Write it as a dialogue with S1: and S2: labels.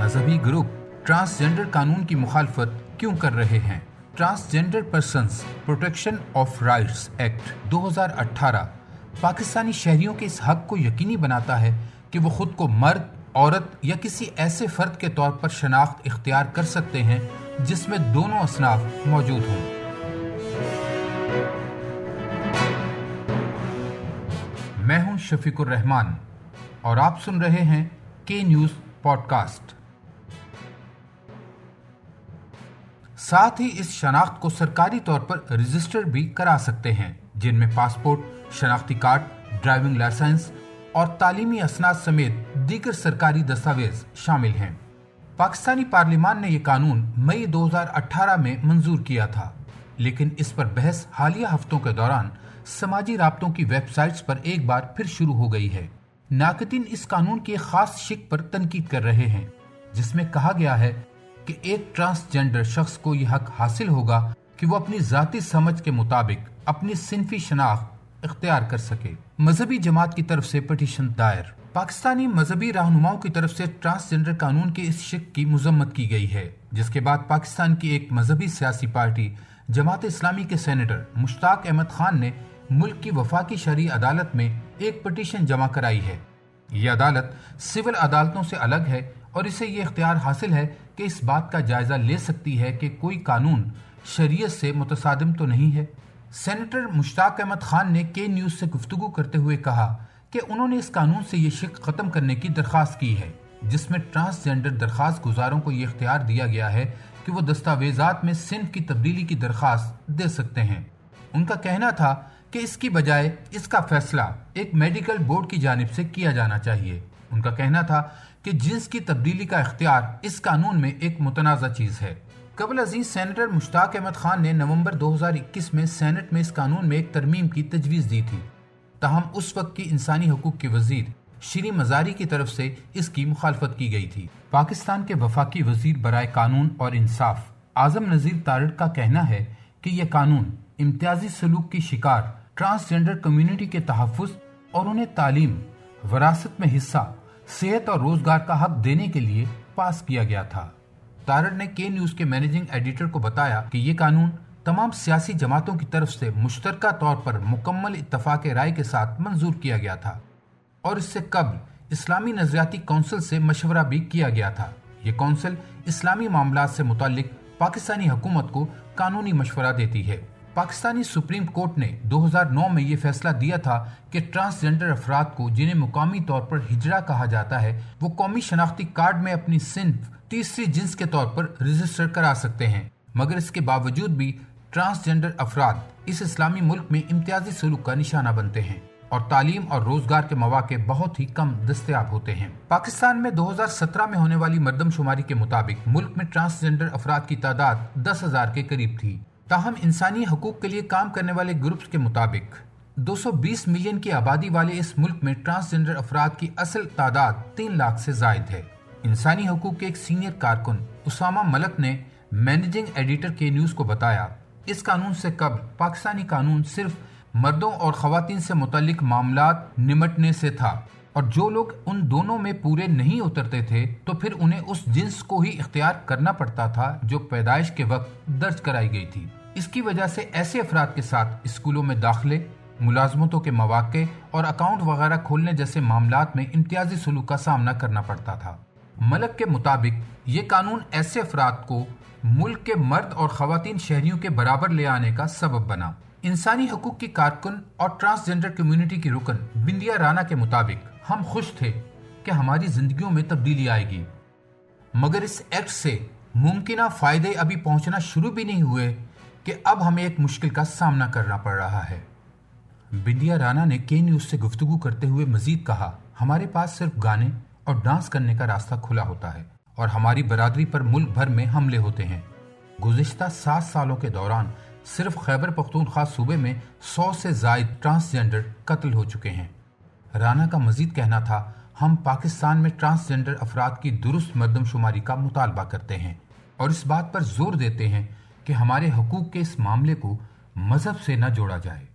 S1: مذہبی group transgender قانون کی مخالفت کیوں کر رہے ہیں؟ Transgender persons protection of rights act دو ہزار اٹھارہ پاکستانی شہریوں کے اس حق کو یقینی بناتا ہے کہ وہ خود کو مرد، عورت یا کسی ایسے فرد کے طور پر شناخت اختیار کر سکتے ہیں جس میں دونوں اصناف موجود ہوں۔ میں ہوں شفیق الرحمان اور آپ سن رہے ہیں کے نیوز پوڈ کاسٹ ساتھ ہی اس شناخت کو سرکاری طور پر رجسٹر بھی کرا سکتے ہیں، جن میں پاسپورٹ، شناختی کارڈ ڈرائیونگ لائسنس اور تعلیمی اسناد سمیت دیگر سرکاری دستاویز شامل ہیں۔ پاکستانی پارلیمان نے یہ قانون مئی دو ہزار اٹھارہ میں منظور کیا تھا۔ لیکن اس پر بحث حالیہ ہفتوں کے دوران سماجی رابطوں کی ویب سائٹس پر ایک بار پھر شروع ہو گئی ہے۔ ناقدین اس قانون کی ایک خاص شک پر تنقید کر رہے ہیں، جس میں کہا گیا ہے کہ ایک ٹرانسجینڈر شخص کو یہ حق حاصل ہوگا کہ وہ اپنی ذاتی سمجھ کے مطابق اپنی صنفی شناخت اختیار کر سکے۔ مذہبی جماعت کی طرف سے پٹیشن دائر۔ پاکستانی مذہبی رہنماؤں کی طرف سے ٹرانسجینڈر قانون کے اس شک کی مذمت کی گئی ہے۔ جس کے بعد پاکستان کی ایک مذہبی سیاسی پارٹی، جماعت اسلامی کے سینیٹر مشتاق احمد خان نے ملک کی وفاقی شرعی عدالت میں ایک پٹیشن جمع کرائی ہے۔ یہ عدالت سول عدالتوں سے الگ ہے اور اسے یہ اختیار حاصل ہے کہ اس بات کا جائزہ لے سکتی ہے کہ کوئی قانون شریعت سے متصادم تو نہیں ہے۔ سینیٹر مشتاق احمد خان نے کے نیوز سے گفتگو کرتے ہوئے کہا کہ انہوں نے اس قانون سے یہ شک ختم کرنے کی درخواست کی ہے۔ جس میں ٹرانسجینڈر درخواست گزاروں کو یہ اختیار دیا گیا ہے کہ وہ دستاویزات میں صنف کی تبدیلی کی درخواست دے سکتے ہیں۔ ان کا کہنا تھا کہ اس کی بجائے اس کا فیصلہ ایک میڈیکل بورڈ کی جانب سے کیا جانا چاہیے۔ ان کا کہنا تھا کہ جنس کی تبدیلی کا اختیار اس قانون میں ایک متنازع چیز ہے۔ قبل عزیز سینیٹر مشتاق احمد خان نے نومبر دو ہزار اکیس میں سینٹ میں اس قانون میں ایک ترمیم کی تجویز دی تھی۔ تاہم اس وقت کی انسانی حقوق کے وزیر شری مزاری کی طرف سے اس کی مخالفت کی گئی تھی۔ پاکستان کے وفاقی وزیر برائے قانون اور انصاف اعظم نظیر تارڑ کا کہنا ہے کہ یہ قانون امتیازی سلوک کی شکار ٹرانسجینڈر کمیونٹی کے تحفظ اور انہیں تعلیم، وراثت میں حصہ، صحت اور روزگار کا حق دینے کے لیے پاس کیا گیا تھا۔ تارڑ نے کے نیوز کے مینیجنگ ایڈیٹر کو بتایا کہ یہ قانون تمام سیاسی جماعتوں کی طرف سے مشترکہ طور پر مکمل اتفاق رائے کے ساتھ منظور کیا گیا تھا۔ اور اس سے قبل اسلامی نظریاتی کونسل سے مشورہ بھی کیا گیا تھا۔ یہ کونسل اسلامی معاملات سے متعلق پاکستانی حکومت کو قانونی مشورہ دیتی ہے۔ پاکستانی سپریم کورٹ نے دو ہزار نو میں یہ فیصلہ دیا تھا کہ ٹرانسجینڈر افراد کو جنہیں مقامی طور پر ہجرا کہا جاتا ہے، وہ قومی شناختی کارڈ میں اپنی صنف تیسری جنس کے طور پر رجسٹر کرا سکتے ہیں۔ مگر اس کے باوجود بھی ٹرانسجینڈر افراد اس اسلامی ملک میں امتیازی سلوک کا نشانہ بنتے ہیں۔ اور تعلیم اور روزگار کے مواقع بہت ہی کم دستیاب ہوتے ہیں۔ پاکستان میں دو ہزار سترہ میں ہونے والی مردم شماری کے مطابق ملک میں ٹرانسجینڈر افراد کی تعداد دس ہزار کے قریب تھی۔ تاہم انسانی حقوق کے لیے کام کرنے والے گروپس کے مطابق دو سو بیس ملین کی آبادی والے اس ملک میں ٹرانسجینڈر افراد کی اصل تعداد تین لاکھ سے زائد ہے۔ انسانی حقوق کے ایک سینئر کارکن اسامہ ملک نے مینیجنگ ایڈیٹر کے نیوز کو بتایا، اس قانون سے قبل پاکستانی قانون صرف مردوں اور خواتین سے متعلق معاملات نمٹنے سے تھا اور جو لوگ ان دونوں میں پورے نہیں اترتے تھے تو پھر انہیں اس جنس کو ہی اختیار کرنا پڑتا تھا جو پیدائش کے وقت درج کرائی گئی تھی۔ اس کی وجہ سے ایسے افراد کے ساتھ اسکولوں میں داخلے، ملازمتوں کے مواقع اور اکاؤنٹ وغیرہ کھولنے جیسے معاملات میں امتیازی سلوک کا سامنا کرنا پڑتا تھا۔ ملک کے مطابق، یہ قانون ایسے افراد کو ملک کے مرد اور خواتین شہریوں کے برابر لے آنے کا سبب بنا۔ انسانی حقوق کی کارکن اور ٹرانسجینڈر کمیونٹی کی رکن بندیا رانا کے مطابق ہم خوش تھے کہ ہماری زندگیوں میں تبدیلی آئے گی۔ مگر اس ایکٹ سے ممکنہ فائدے ابھی پہنچنا شروع بھی نہیں ہوئے کہ اب ہمیں ایک مشکل کا سامنا کرنا پڑ رہا ہے۔ بندیا رانا نے کے نیوز سے گفتگو کرتے ہوئے مزید کہا، ہمارے پاس صرف گانے اور ڈانس کرنے کا راستہ کھلا ہوتا ہے اور ہماری برادری پر ملک بھر میں حملے ہوتے ہیں۔ گزشتہ سات سالوں کے دوران صرف خیبر پختونخوا صوبے میں سو سے زائد ٹرانسجینڈر قتل ہو چکے ہیں۔ رانا کا مزید کہنا تھا، ہم پاکستان میں ٹرانسجینڈر افراد کی درست مردم شماری کا مطالبہ کرتے ہیں اور اس بات پر زور دیتے ہیں کہ ہمارے حقوق کے اس معاملے کو مذہب سے نہ جوڑا جائے۔